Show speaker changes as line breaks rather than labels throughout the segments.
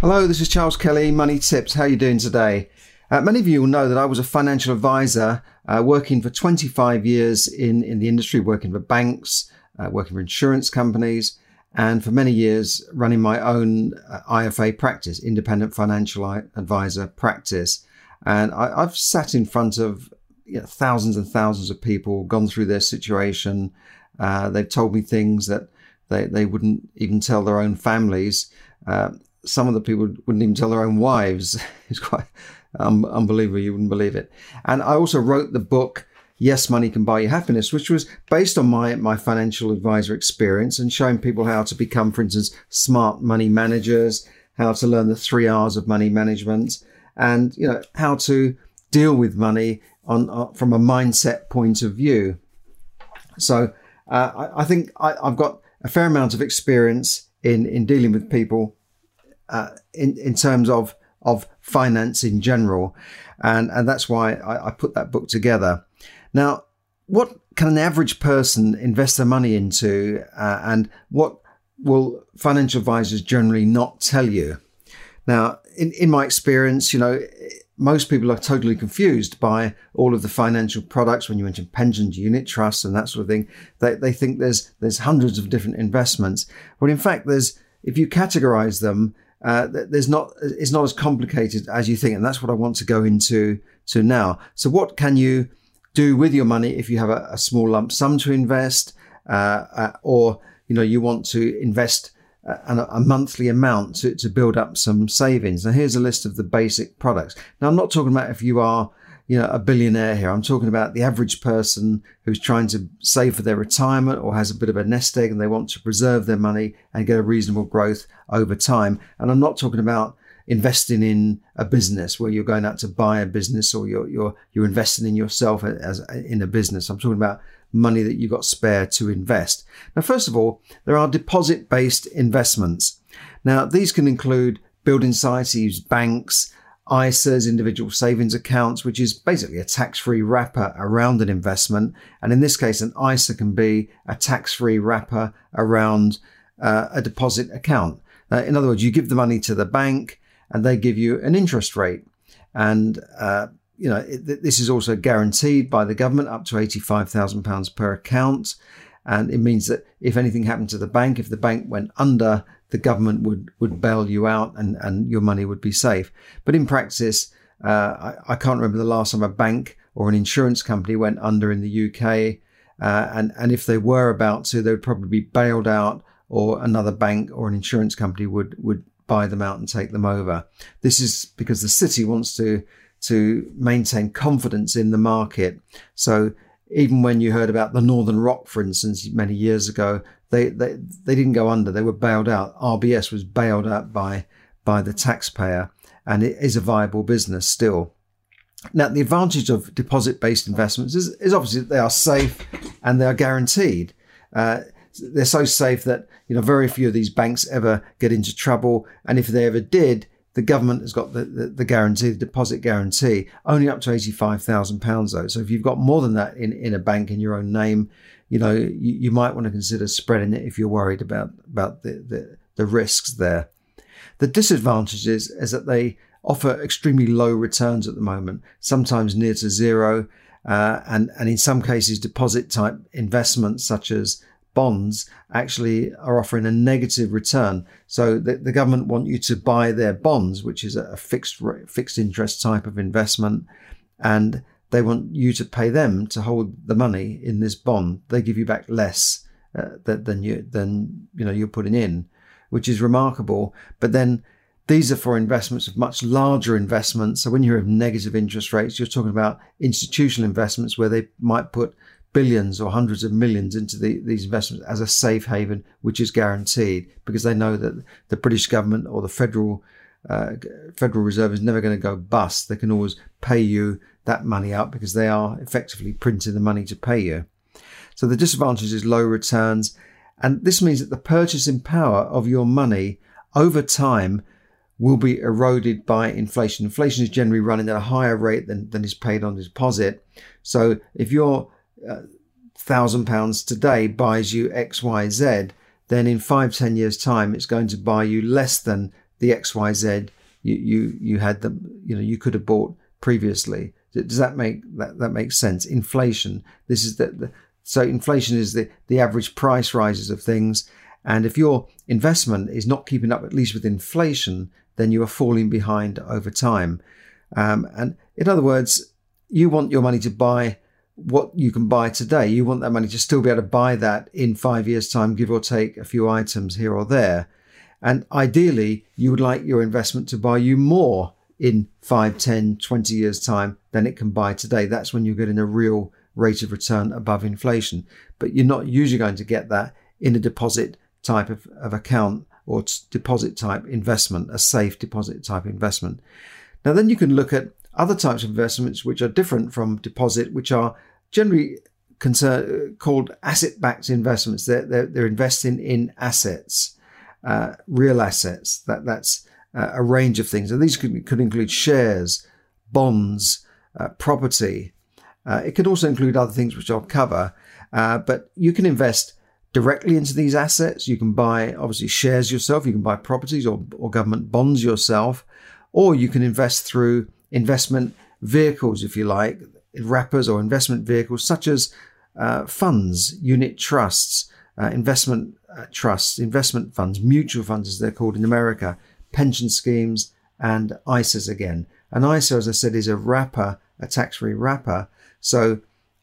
Hello, this is Charles Kelly, Money Tips. How are you doing today? Uh, many of you will know that I was a financial advisor uh, working for 25 years in, in the industry, working for banks, uh, working for insurance companies, and for many years running my own uh, IFA practice, independent financial advisor practice. And I, have sat in front of you know, thousands and thousands of people, gone through their situation. Uh, they've told me things that they, they wouldn't even tell their own families. Uh, some of the people wouldn't even tell their own wives. it's quite um, unbelievable. You wouldn't believe it. And I also wrote the book, Yes, Money Can Buy You Happiness, which was based on my, my financial advisor experience and showing people how to become, for instance, smart money managers, how to learn the three R's of money management and, you know, how to deal with money on, uh, from a mindset point of view. So, uh, I, I, think I, I've got a fair amount of experience in, in dealing with people uh, in in terms of of finance in general, and and that's why I, I put that book together. Now, what can an average person invest their money into, uh, and what will financial advisors generally not tell you? Now, in, in my experience, you know, most people are totally confused by all of the financial products when you mention pensions, unit trusts, and that sort of thing. They, they think there's there's hundreds of different investments. When in fact, there's if you categorize them, uh, there's not it's not as complicated as you think, and that's what I want to go into to now. So, what can you do with your money if you have a, a small lump sum to invest, uh, uh, or you know you want to invest a, a, monthly amount to, to build up some savings? Now, here's a list of the basic products. Now, I'm not talking about if you are you know, a billionaire here. I'm talking about the average person who's trying to save for their retirement or has a bit of a nest egg and they want to preserve their money and get a reasonable growth over time. And I'm not talking about investing in a business where you're going out to buy a business or you're, you're, you're investing in yourself as in a business. I'm talking about money that you've got spare to invest. Now, first of all, there are deposit based investments. Now, these can include building societies, banks, ISAs, individual savings accounts, which is basically a tax free wrapper around an investment. And in this case, an ISA can be a tax free wrapper around uh, a deposit account. Uh, in other words, you give the money to the bank and they give you an interest rate. And, uh, you know, it, this is also guaranteed by the government up to £85,000 per account. And it means that if anything happened to the bank, if the bank went under, the government would, would bail you out and, and your money would be safe. But in practice, uh, I, I, can't remember the last time a bank or an insurance company went under in the UK. Uh, and, and if they were about to, they would probably be bailed out or another bank or an insurance company would, would buy them out and take them over. This is because the city wants to, to maintain confidence in the market. So even when you heard about the Northern Rock, for instance, many years ago, they, they, they didn't go under. They were bailed out. RBS was bailed out by, by the taxpayer and it is a viable business still. Now, the advantage of deposit based investments is, is obviously that they are safe and they are guaranteed. Uh, they're so safe that, you know, very few of these banks ever get into trouble. And if they ever did, the government has got the, the, the guarantee, the deposit guarantee, only up to £85,000 though. So if you've got more than that in, in a bank in your own name, you know, you, you might want to consider spreading it if you're worried about, about the, the, the risks there. The disadvantage is, is that they offer extremely low returns at the moment, sometimes near to zero. Uh, and, and in some cases, deposit type investments such as bonds actually are offering a negative return. So the, the government want you to buy their bonds, which is a fixed fixed interest type of investment, and they want you to pay them to hold the money in this bond. They give you back less uh, than you than you know you're putting in, which is remarkable. But then these are for investments of much larger investments. So when you have negative interest rates, you're talking about institutional investments where they might put billions or hundreds of millions into the, these investments as a safe haven, which is guaranteed because they know that the British government or the federal uh, Federal Reserve is never going to go bust. They can always pay you that money out because they are effectively printing the money to pay you. So the disadvantage is low returns. And this means that the purchasing power of your money over time will be eroded by inflation. Inflation is generally running at a higher rate than, than is paid on deposit. So if your uh, thousand pounds today buys you X, Y, Z, then in five, ten years time, it's going to buy you less than the X, Y, Z you, you, you had them, you know, you could have bought previously. Does that make that, that makes sense? Inflation. This is the so inflation is the, the average price rises of things. And if your investment is not keeping up at least with inflation, then you are falling behind over time. Um, and in other words, you want your money to buy what you can buy today. You want that money to still be able to buy that in five years' time, give or take a few items here or there. And ideally, you would like your investment to buy you more in 5, 10, 20 years' time than it can buy today. That's when you're getting a real rate of return above inflation. But you're not usually going to get that in a deposit type of, of account or deposit type investment, a safe deposit type investment. Now, then you can look at other types of investments which are different from deposit, which are generally concern, called asset backed investments. They're, they're, they're, investing in assets, uh, real assets. That, that's uh, a range of things. And these could, could include shares, bonds, uh, property. Uh, it could also include other things which I'll cover. Uh, but you can invest directly into these assets. You can buy, obviously, shares yourself. You can buy properties or, or government bonds yourself. Or you can invest through investment vehicles, if you like, wrappers or investment vehicles such as uh, funds, unit trusts, uh, investment trusts, investment funds, mutual funds as they're called in America, pension schemes, and ISAs again. An ISA, as I said, is a wrapper, a tax-free wrapper. So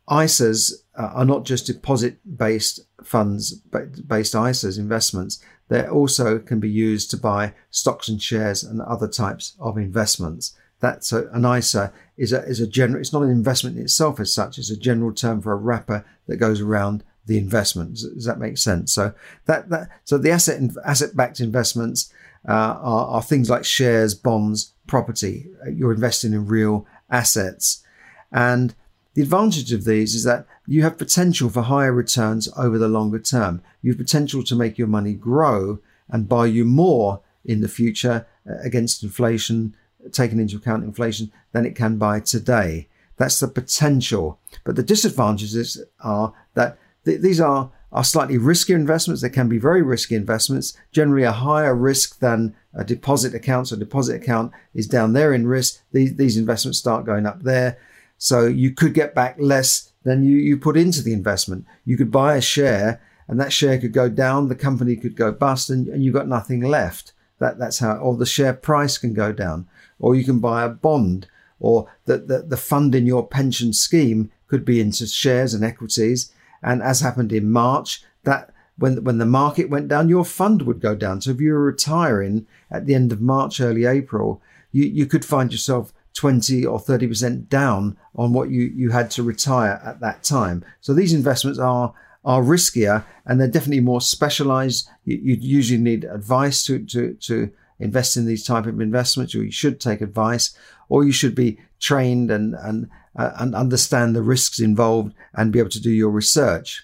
ISAs uh, are not just deposit-based funds, based ISAs investments. They also can be used to buy stocks and shares and other types of investments. That's a, an ISA is a, is a general, it's not an investment in itself as such. It's a general term for a wrapper that goes around the investment. Does, does that make sense? So that, that, so the asset, asset backed investments, uh, are, are things like shares, bonds, property. You're investing in real assets. And the advantage of these is that you have potential for higher returns over the longer term. You have potential to make your money grow and buy you more in the future uh, against inflation taken into account inflation than it can buy today. That's the potential. But the disadvantages are that th- these are, are slightly riskier investments. They can be very risky investments, generally a higher risk than a deposit account. So a deposit account is down there in risk. These, these investments start going up there. So you could get back less than you, you put into the investment. You could buy a share and that share could go down. The company could go bust and, and you've got nothing left. That, that's how, or the share price can go down or you can buy a bond, or the, the, the fund in your pension scheme could be into shares and equities. And as happened in March, that when, when the market went down, your fund would go down. So if you were retiring at the end of March, early April, you, you could find yourself 20 or 30% down on what you, you had to retire at that time. So these investments are are riskier and they're definitely more specialized. You, you usually need advice to, to, to invest in these type of investments, or you should take advice, or you should be trained and and uh, and understand the risks involved and be able to do your research.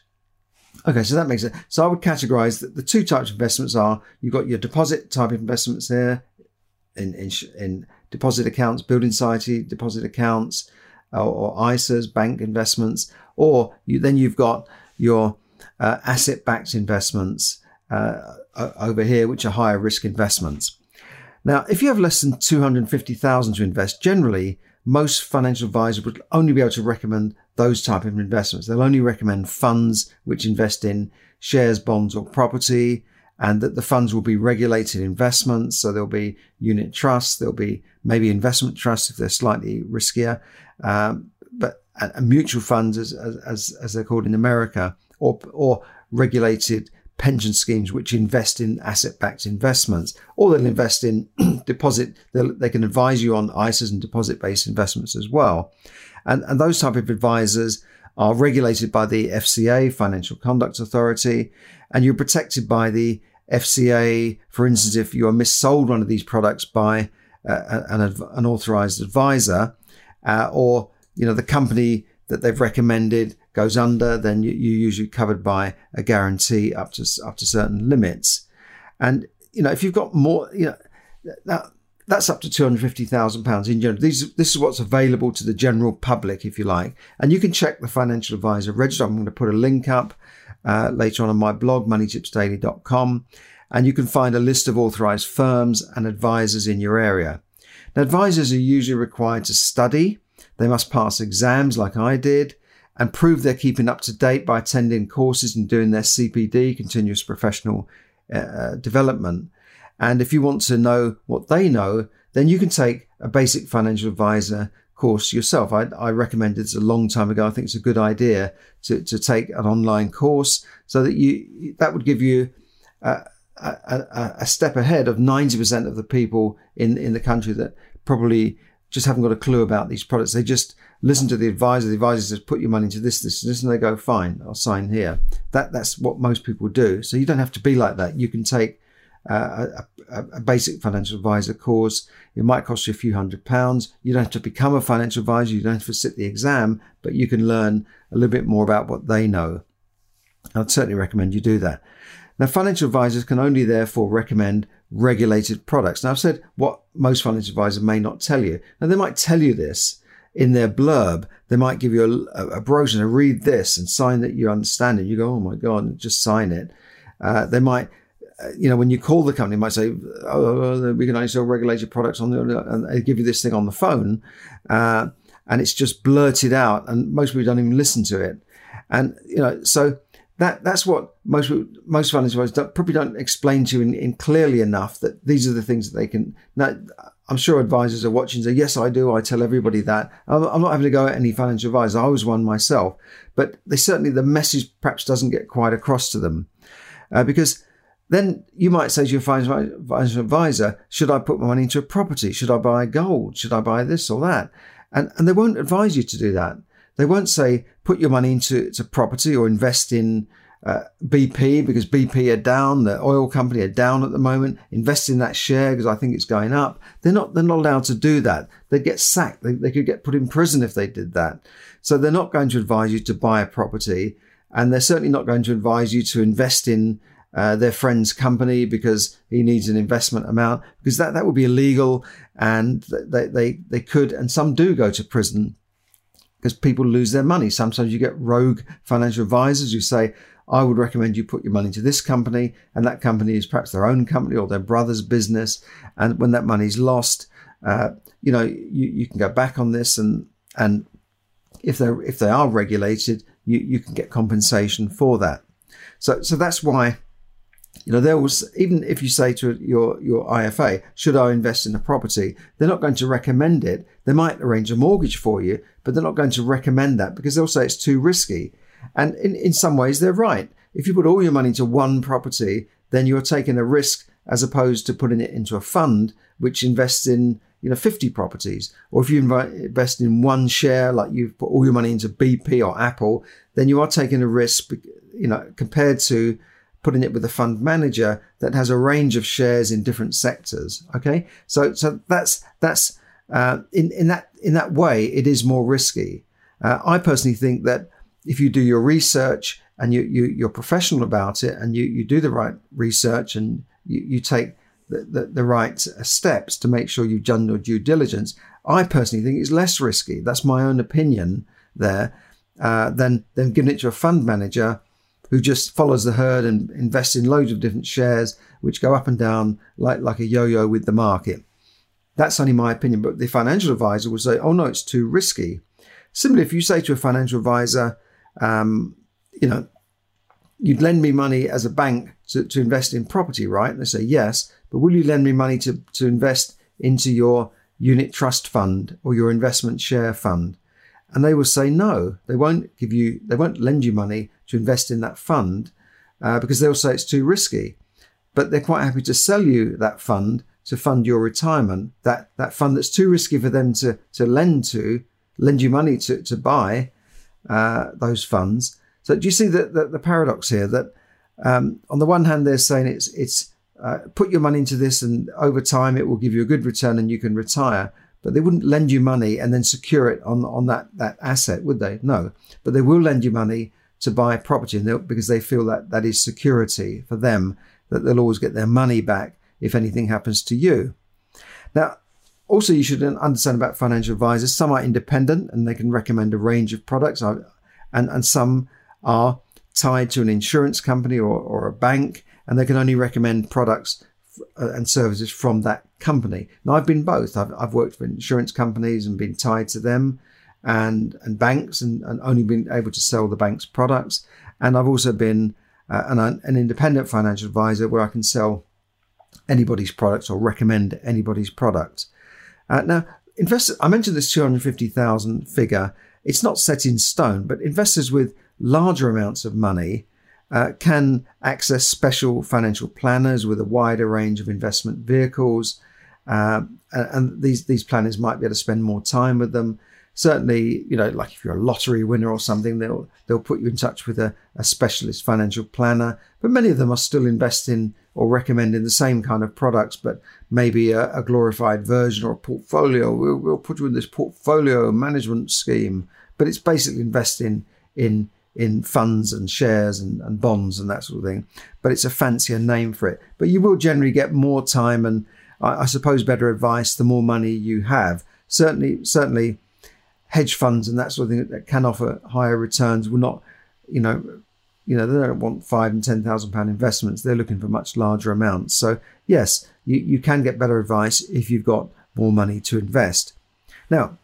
Okay, so that makes it. So I would categorize that the two types of investments are you've got your deposit type of investments here in in, in deposit accounts, building society deposit accounts, or, or ISAs, bank investments, or you, then you've got your uh, asset-backed investments uh, over here, which are higher risk investments. Now, if you have less than 250,000 to invest, generally most financial advisors would only be able to recommend those type of investments. They'll only recommend funds which invest in shares, bonds or property and that the funds will be regulated investments. So there'll be unit trusts, there'll be maybe investment trusts if they're slightly riskier, um, but and mutual funds as, as, as they're called in America or, or regulated pension schemes which invest in asset-backed investments, or they'll invest in deposit. They can advise you on ISAs and deposit-based investments as well. And, and those type of advisors are regulated by the FCA, Financial Conduct Authority, and you're protected by the FCA. For instance, if you are missold one of these products by uh, an, an, authorized advisor, uh, or you know the company that they've recommended goes under, then you, are usually covered by a guarantee up to up to certain limits. And you know if you've got more, you know that that's up to two hundred fifty thousand pounds in general. These this is what's available to the general public, if you like, and you can check the financial advisor register. I'm going to put a link up uh, later on on my blog, moneytipsdaily.com, and you can find a list of authorized firms and advisors in your area. Now, advisors are usually required to study. They must pass exams like I did and prove they're keeping up to date by attending courses and doing their CPD, continuous professional uh, uh, development. And if you want to know what they know, then you can take a basic financial advisor course yourself. I, I recommended this a long time ago. I think it's a good idea to, to take an online course so that you that would give you a, a, a step ahead of 90% of the people in, in the country that probably just haven't got a clue about these products. They just listen to the advisor. The advisor says, put your money into this, this, and this, and they go, fine, I'll sign here. That, that's what most people do. So you don't have to be like that. You can take uh, a, a, basic financial advisor course. It might cost you a few hundred pounds. You don't have to become a financial advisor. You don't have to sit the exam, but you can learn a little bit more about what they know. I'd certainly recommend you do that. Now, financial advisors can only therefore recommend regulated products. Now, I've said what most financial advisors may not tell you. Now, they might tell you this in their blurb. They might give you a, a brochure and read this and sign that you understand it. You go, oh my God, just sign it. Uh, they might uh, you know, when you call the company, might say, "Oh, we can only sell regulated products on the," and they give you this thing on the phone, uh, and it's just blurted out, and most people don't even listen to it, and you know, so that that's what most most financial advisors don't, probably don't explain to you in, in, clearly enough that these are the things that they can. Now, I'm sure advisors are watching. Say, yes, I do. I tell everybody that. I'm, I'm not having to go at any financial advisor. I was one myself, but they certainly the message perhaps doesn't get quite across to them uh, because then you might say to your financial advisor, should I put my money into a property? Should I buy gold? Should I buy this or that? And, and they won't advise you to do that. They won't say, put your money into, into property or invest in uh, BP because BP are down, the oil company are down at the moment. Invest in that share because I think it's going up. They're not, they're not allowed to do that. They'd get sacked. They, they could get put in prison if they did that. So they're not going to advise you to buy a property and they're certainly not going to advise you to invest in uh, their friend's company because he needs an investment amount because that, that would be illegal and they, they, they could and some do go to prison because people lose their money. Sometimes you get rogue financial advisors who say, I would recommend you put your money into this company and that company is perhaps their own company or their brother's business. And when that money's lost, uh, you know, you, you can go back on this and, and if they if they are regulated, you, you can get compensation for that. So, so that's why you know, there was even if you say to your your IFA, should I invest in a property? They're not going to recommend it. They might arrange a mortgage for you, but they're not going to recommend that because they'll say it's too risky. And in, in some ways, they're right. If you put all your money into one property, then you're taking a risk as opposed to putting it into a fund which invests in you know 50 properties. Or if you invest in one share, like you've put all your money into BP or Apple, then you are taking a risk. You know, compared to putting it with a fund manager that has a range of shares in different sectors. Okay, so so that's that's uh, in in that in that way it is more risky. Uh, I personally think that if you do your research and you, you you're professional about it and you you do the right research and you, you take the, the, the right steps to make sure you've done your due diligence, I personally think it's less risky. That's my own opinion there. Uh, than than giving it to a fund manager who just follows the herd and invests in loads of different shares, which go up and down like, like a yo yo with the market. That's only my opinion, but the financial advisor will say, oh no, it's too risky. Similarly, if you say to a financial advisor, um, you know, you'd lend me money as a bank to, to invest in property, right? And they say, yes, but will you lend me money to, to invest into your unit trust fund or your investment share fund? And they will say no, they won't give you, they won't lend you money to invest in that fund uh, because they'll say it's too risky. But they're quite happy to sell you that fund to fund your retirement. That that fund that's too risky for them to to lend to, lend you money to to buy. uh, those funds. So do you see the, the, the paradox here that um, on the one hand they're saying it's it's uh, put your money into this and over time it will give you a good return and you can retire, but they wouldn't lend you money and then secure it on on that that asset, would they? No, but they will lend you money to buy property because they feel that that is security for them that they'll always get their money back if anything happens to you. Now, also, you should understand about financial advisors. Some are independent and they can recommend a range of products, and, and some are tied to an insurance company or, or a bank, and they can only recommend products and services from that company. Now, I've been both. I've, I've worked for insurance companies and been tied to them and, and banks and, and only been able to sell the bank's products. And I've also been uh, an, an independent financial advisor where I can sell anybody's products or recommend anybody's products. Uh, now, investors, I mentioned this 250,000 figure. It's not set in stone, but investors with larger amounts of money uh, can access special financial planners with a wider range of investment vehicles. Uh, and these, these planners might be able to spend more time with them certainly, you know, like if you're a lottery winner or something, they'll they'll put you in touch with a, a specialist financial planner. But many of them are still investing or recommending the same kind of products, but maybe a, a glorified version or a portfolio. We'll, we'll put you in this portfolio management scheme, but it's basically investing in in funds and shares and, and bonds and that sort of thing. But it's a fancier name for it. But you will generally get more time and I, I suppose better advice the more money you have. Certainly, certainly hedge funds and that sort of thing that can offer higher returns will not, you know, you know, they don't want five and ten thousand pound investments. They're looking for much larger amounts. So yes, you, you can get better advice if you've got more money to invest. Now,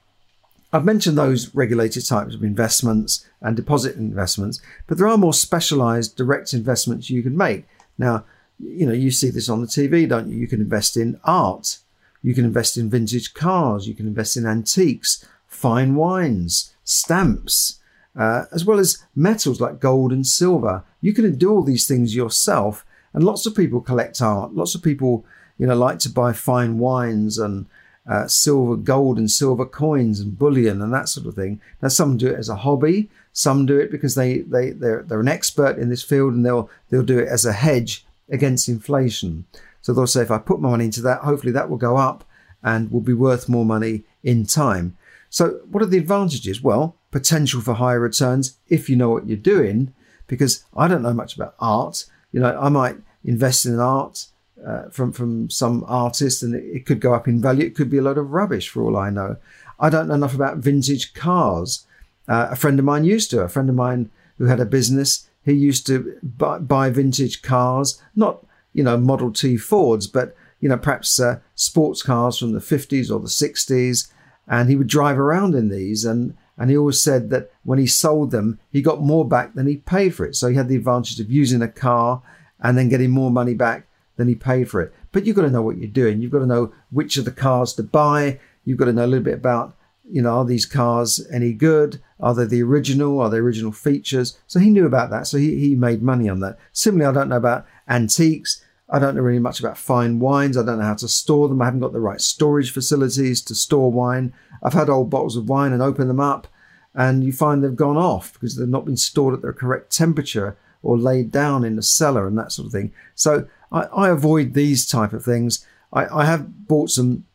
I've mentioned those regulated types of investments and deposit investments, but there are more specialized direct investments you can make. Now, you know, you see this on the TV, don't you? You can invest in art, you can invest in vintage cars, you can invest in antiques, fine wines, stamps, uh, as well as metals like gold and silver. You can do all these things yourself. And lots of people collect art. Lots of people, you know, like to buy fine wines and uh, silver, gold and silver coins and bullion and that sort of thing. Now, some do it as a hobby. Some do it because they they they're, they're an expert in this field and they'll they'll do it as a hedge against inflation. So they'll say, if I put my money into that, hopefully that will go up and will be worth more money in time. So, what are the advantages? Well, potential for higher returns if you know what you're doing, because I don't know much about art. You know, I might invest in art uh, from from some artist, and it, could go up in value. It could be a lot of rubbish for all I know. I don't know enough about vintage cars. Uh, a friend of mine used to. A friend of mine who had a business, he used to buy, buy vintage cars, not you know Model T Fords, but you know perhaps uh, sports cars from the 50s or the 60s and he would drive around in these and and he always said that when he sold them he got more back than he paid for it so he had the advantage of using a car and then getting more money back than he paid for it. But you've got to know what you're doing. You've got to know which of the cars to buy. You've got to know a little bit about you know are these cars any good? Are they the original? Are they original features? So he knew about that. So he, he made money on that. Similarly i don't know about antiques. I don't know really much about fine wines. I don't know how to store them. I haven't got the right storage facilities to store wine. I've had old bottles of wine and open them up, and you find they've gone off because they've not been stored at the correct temperature or laid down in the cellar and that sort of thing. So I, I avoid these type of things. I, I, have bought some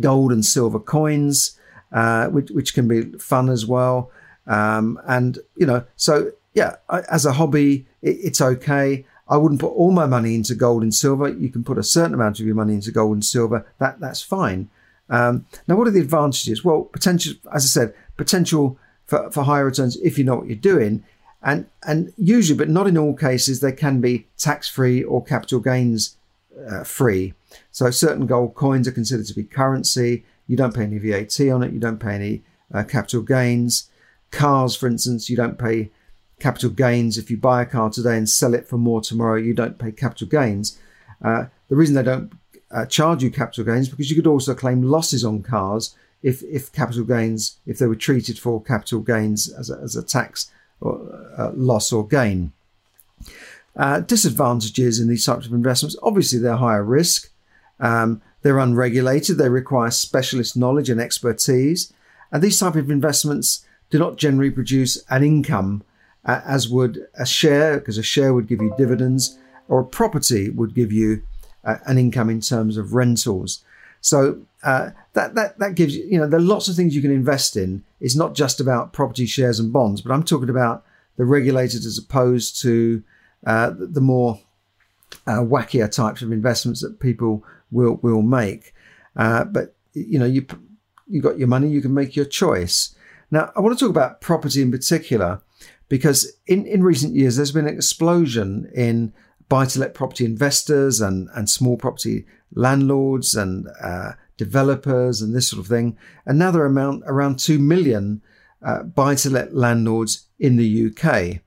gold and silver coins, uh, which, which can be fun as well. Um, and you know, so yeah, I, as a hobby, it, it's okay. I wouldn't put all my money into gold and silver. You can put a certain amount of your money into gold and silver. That that's fine. Um, now, what are the advantages? Well, potential, as I said, potential for, for higher returns if you know what you're doing, and and usually, but not in all cases, they can be tax free or capital gains uh, free. So certain gold coins are considered to be currency. You don't pay any VAT on it. You don't pay any uh, capital gains. Cars, for instance, you don't pay capital gains. If you buy a car today and sell it for more tomorrow, you don't pay capital gains. Uh, the reason they don't uh, charge you capital gains because you could also claim losses on cars if, if capital gains, if they were treated for capital gains as a, as a tax or uh, loss or gain. Uh, disadvantages in these types of investments obviously they're higher risk, um, they're unregulated, they require specialist knowledge and expertise, and these type of investments do not generally produce an income uh, as would a share, because a share would give you dividends, or a property would give you uh, an income in terms of rentals. So uh, that that that gives you, you know, there are lots of things you can invest in. It's not just about property, shares, and bonds, but I'm talking about the regulated as opposed to uh, the more uh, wackier types of investments that people will will make. Uh, but you know, you you got your money, you can make your choice. Now, I want to talk about property in particular because in, in recent years there's been an explosion in buy-to-let property investors and and small property landlords and uh, developers and this sort of thing. Another amount around, around 2 million uh, buy to let landlords in the UK.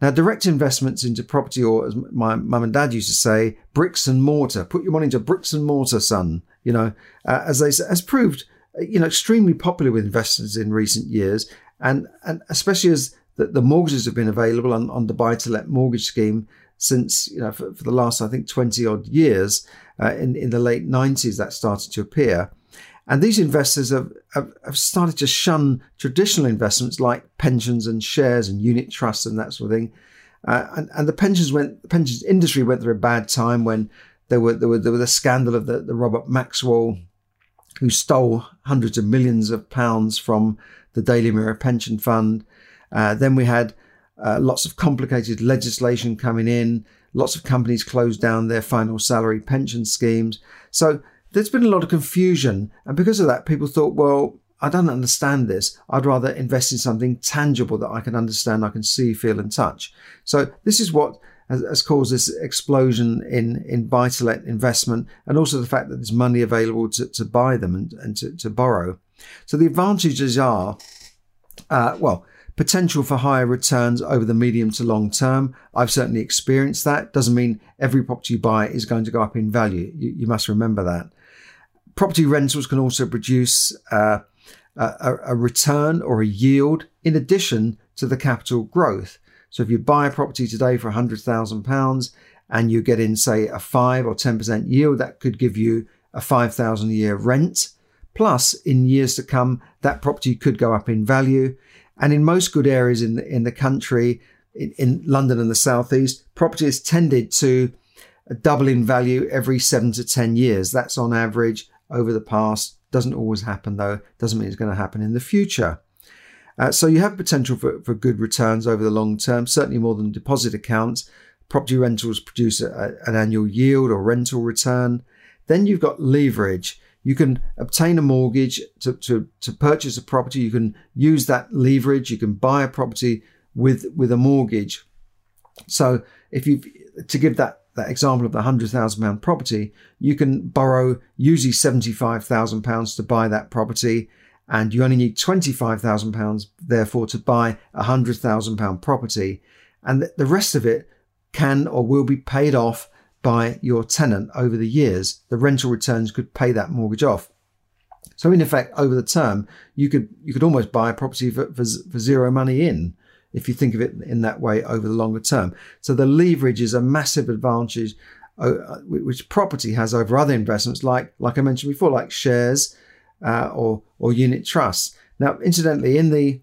Now, direct investments into property, or as my mum and dad used to say, bricks and mortar. Put your money into bricks and mortar, son. You know, uh, as they has proved, you know, extremely popular with investors in recent years, and and especially as the, the mortgages have been available on, on the buy to let mortgage scheme since you know for, for, the last I think twenty odd years. Uh, in in the late nineties, that started to appear. And these investors have, have, have, started to shun traditional investments like pensions and shares and unit trusts and that sort of thing. Uh, and, and the pensions went, the pensions industry went through a bad time when there were, there were, there was the scandal of the, the Robert Maxwell, who stole hundreds of millions of pounds from the Daily Mirror pension fund. Uh, then we had uh, lots of complicated legislation coming in. Lots of companies closed down their final salary pension schemes. So there's been a lot of confusion. And because of that, people thought, well, I don't understand this. I'd rather invest in something tangible that I can understand, I can see, feel, and touch. So this is what has, caused this explosion in, in buy to let investment and also the fact that there's money available to, to buy them and, and to, to borrow. So the advantages are, uh, well, potential for higher returns over the medium to long term. I've certainly experienced that. Doesn't mean every property you buy is going to go up in value. You, you must remember that. Property rentals can also produce uh, a, a return or a yield in addition to the capital growth. So if you buy a property today for £100,000 and you get in, say, a 5 or 10% yield, that could give you a 5,000 a year rent. Plus, in years to come, that property could go up in value. And in most good areas in the, in the country, in, in London and the southeast, property has tended to double in value every seven to 10 years. That's on average over the past. Doesn't always happen though. Doesn't mean it's going to happen in the future. Uh, so you have potential for, for good returns over the long term, certainly more than deposit accounts. Property rentals produce a, an annual yield or rental return. Then you've got leverage. You can obtain a mortgage to, to, to purchase a property. You can use that leverage. You can buy a property with, with a mortgage. So if you, to give that that example of the hundred thousand pound property, you can borrow usually seventy five thousand pounds to buy that property, and you only need twenty five thousand pounds, therefore, to buy a hundred thousand pound property, and the rest of it can or will be paid off by your tenant over the years. The rental returns could pay that mortgage off. So in effect, over the term, you could you could almost buy a property for, for, for zero money in if you think of it in that way over the longer term. So the leverage is a massive advantage uh, which property has over other investments, like like I mentioned before, like shares uh, or or unit trusts. Now, incidentally, in the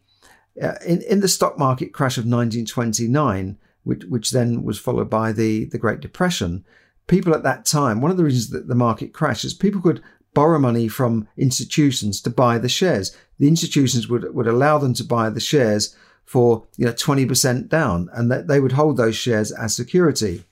uh, in, in the stock market crash of 1929, which, which then was followed by the, the Great Depression, people at that time, one of the reasons that the market crashed is people could borrow money from institutions to buy the shares. The institutions would, would allow them to buy the shares for you know 20% down and that they would hold those shares as security.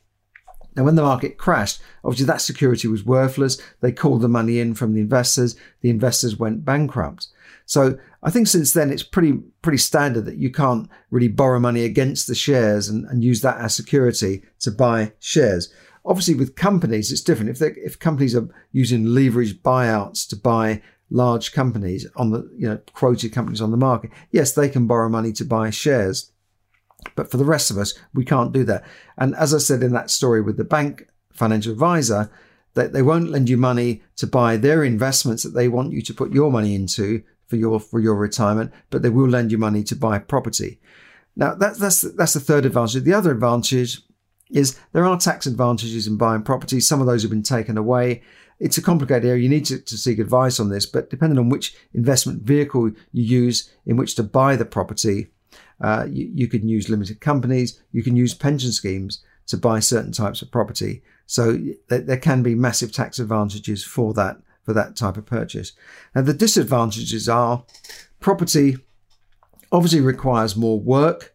Now, when the market crashed, obviously that security was worthless. They called the money in from the investors. The investors went bankrupt. So I think since then it's pretty pretty standard that you can't really borrow money against the shares and, and use that as security to buy shares. Obviously, with companies, it's different. If if companies are using leveraged buyouts to buy large companies on the, you know, quoted companies on the market, yes, they can borrow money to buy shares. But for the rest of us, we can't do that. And as I said in that story with the bank financial advisor, that they won't lend you money to buy their investments that they want you to put your money into for your for your retirement, but they will lend you money to buy property. Now that's that's that's the third advantage. The other advantage is there are tax advantages in buying property. Some of those have been taken away it's a complicated area. You need to, to seek advice on this, but depending on which investment vehicle you use in which to buy the property, uh, you, you can use limited companies, you can use pension schemes to buy certain types of property. So th- there can be massive tax advantages for that for that type of purchase. Now the disadvantages are property obviously requires more work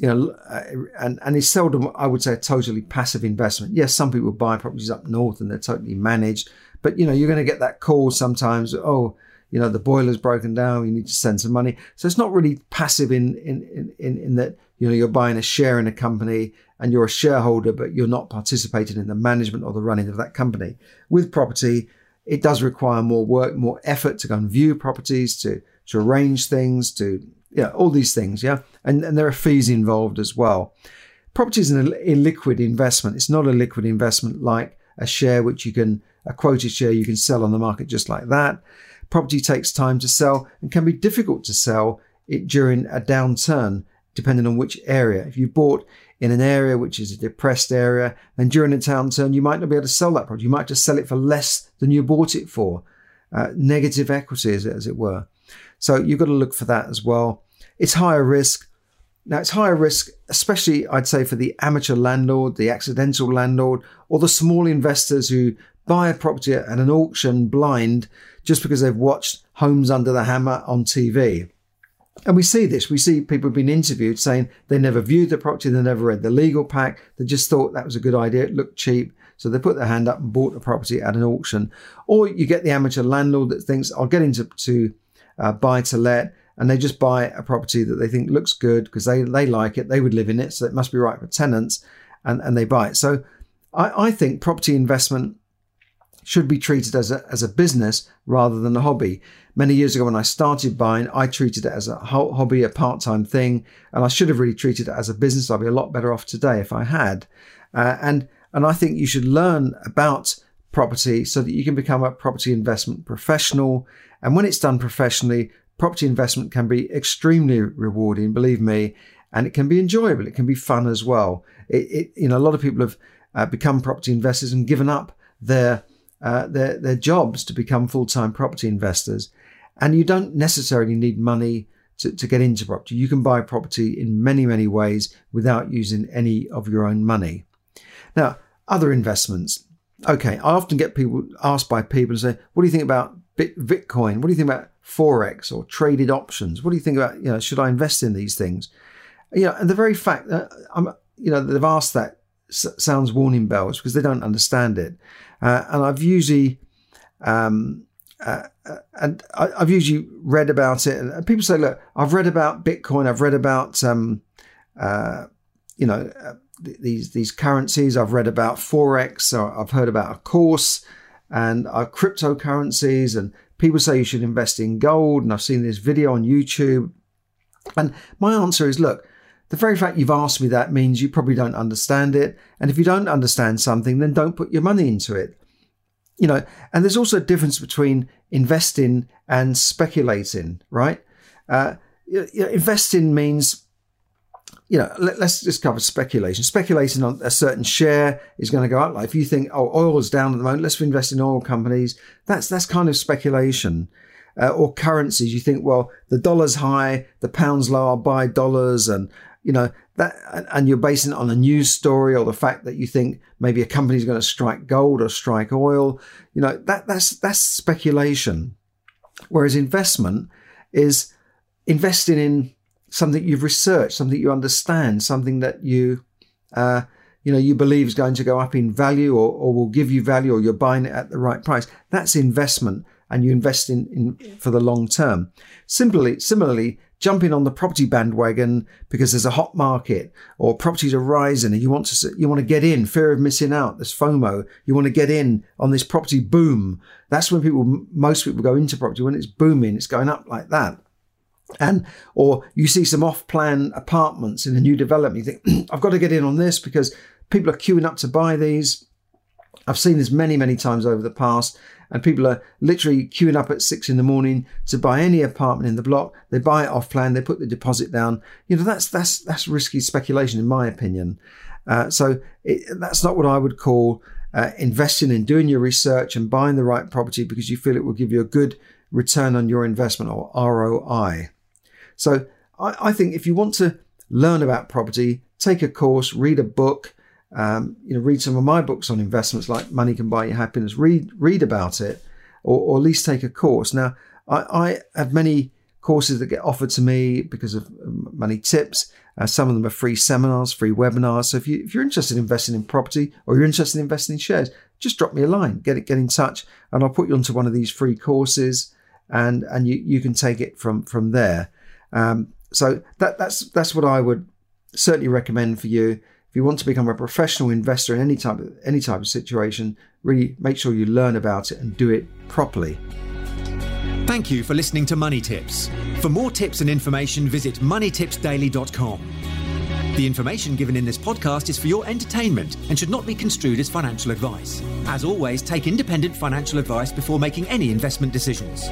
you know, uh, and, and it's seldom, I would say, a totally passive investment. Yes, some people buy properties up north and they're totally managed, but you know, you're going to get that call sometimes. Oh, you know, the boiler's broken down. You need to send some money. So it's not really passive in in in in that you know you're buying a share in a company and you're a shareholder, but you're not participating in the management or the running of that company. With property, it does require more work, more effort to go and view properties, to to arrange things, to yeah, all these things, yeah, and and there are fees involved as well. Property is an illiquid investment. It's not a liquid investment like a share which you can a quoted share you can sell on the market just like that. Property takes time to sell and can be difficult to sell it during a downturn, depending on which area. If you bought in an area which is a depressed area, and during a downturn you might not be able to sell that property. You might just sell it for less than you bought it for. Uh, negative equity, as it, as it were. So you've got to look for that as well. It's higher risk. Now, it's higher risk, especially I'd say for the amateur landlord, the accidental landlord, or the small investors who buy a property at an auction blind just because they've watched Homes Under the Hammer on TV. And we see this. We see people being interviewed saying they never viewed the property, they never read the legal pack, they just thought that was a good idea, it looked cheap. So they put their hand up and bought the property at an auction. Or you get the amateur landlord that thinks, I'll get into to uh, buy to let, and they just buy a property that they think looks good because they, they like it, they would live in it, so it must be right for tenants, and, and they buy it. So I, I think property investment should be treated as a, as a business rather than a hobby. Many years ago, when I started buying, I treated it as a hobby, a part time thing, and I should have really treated it as a business. I'd be a lot better off today if I had. Uh, and and I think you should learn about property so that you can become a property investment professional and when it's done professionally, property investment can be extremely rewarding, believe me, and it can be enjoyable. It can be fun as well. It, it you know, a lot of people have uh, become property investors and given up their uh, their their jobs to become full time property investors. And you don't necessarily need money to, to get into property. You can buy property in many many ways without using any of your own money. Now, other investments. Okay, I often get people asked by people say, "What do you think about Bitcoin? What do you think about forex or traded options? What do you think about you know should I invest in these things? You know, and the very fact that I'm you know they've asked that sounds warning bells because they don't understand it, uh, and I've usually. Um, uh, uh and I, have usually read about it, and people say, "Look, I've read about Bitcoin. I've read about, um, uh, you know, uh, these these currencies. I've read about forex. Or I've heard about a course and uh, cryptocurrencies. And people say you should invest in gold. And I've seen this video on YouTube. And my answer is look, the very fact you've asked me that means you probably don't understand it. And if you don't understand something, then don't put your money into it. You know, and there's also a difference between investing and speculating, right? Uh, you know, investing means you know, let, us just cover speculation. Speculating on a certain share is going to go up. Like if you think, oh, oil is down at the moment, let's invest in oil companies. That's that's kind of speculation. Uh, or currencies, you think, well, the dollar's high, the pound's low, I'll buy dollars, and you know that, and you're basing it on a news story or the fact that you think maybe a company's going to strike gold or strike oil. You know that that's that's speculation. Whereas investment is investing in something you've researched, something you understand, something that you, uh, you know, you believe is going to go up in value or, or will give you value or you're buying it at the right price. That's investment and you invest in, in for the long term. Similarly, similarly, jumping on the property bandwagon because there's a hot market or properties are rising and you want to you want to get in fear of missing out there's FOMO you want to get in on this property boom. That's when people most people go into property when it's booming it's going up like that. And or you see some off-plan apartments in a new development you think i've got to get in on this because people are queuing up to buy these. I've seen this many many times over the past and people are literally queuing up at six in the morning to buy any apartment in the block. They buy it off plan they put the deposit down. You know that's that's that's risky speculation in my opinion. Uh, so it, that's not what i would call uh, investing in doing your research and buying the right property because you feel it will give you a good return on your investment or ROI. So I, I think if you want to learn about property, take a course, read a book, um, you know, read some of my books on investments like Money Can Buy You Happiness, read, read about it, or, or at least take a course. Now, I, I have many courses that get offered to me because of um, money tips. Uh, some of them are free seminars, free webinars. So if you if you're interested in investing in property or you're interested in investing in shares, just drop me a line, get it, get in touch, and I'll put you onto one of these free courses, and and you you can take it from from there. Um, so that that's that's what I would certainly recommend for you. You want to become a professional investor in any type of any type of situation, really make sure you learn about it and do it properly.
Thank you for listening to Money Tips. For more tips and information, visit moneytipsdaily.com. The information given in this podcast is for your entertainment and should not be construed as financial advice. As always, take independent financial advice before making any investment decisions.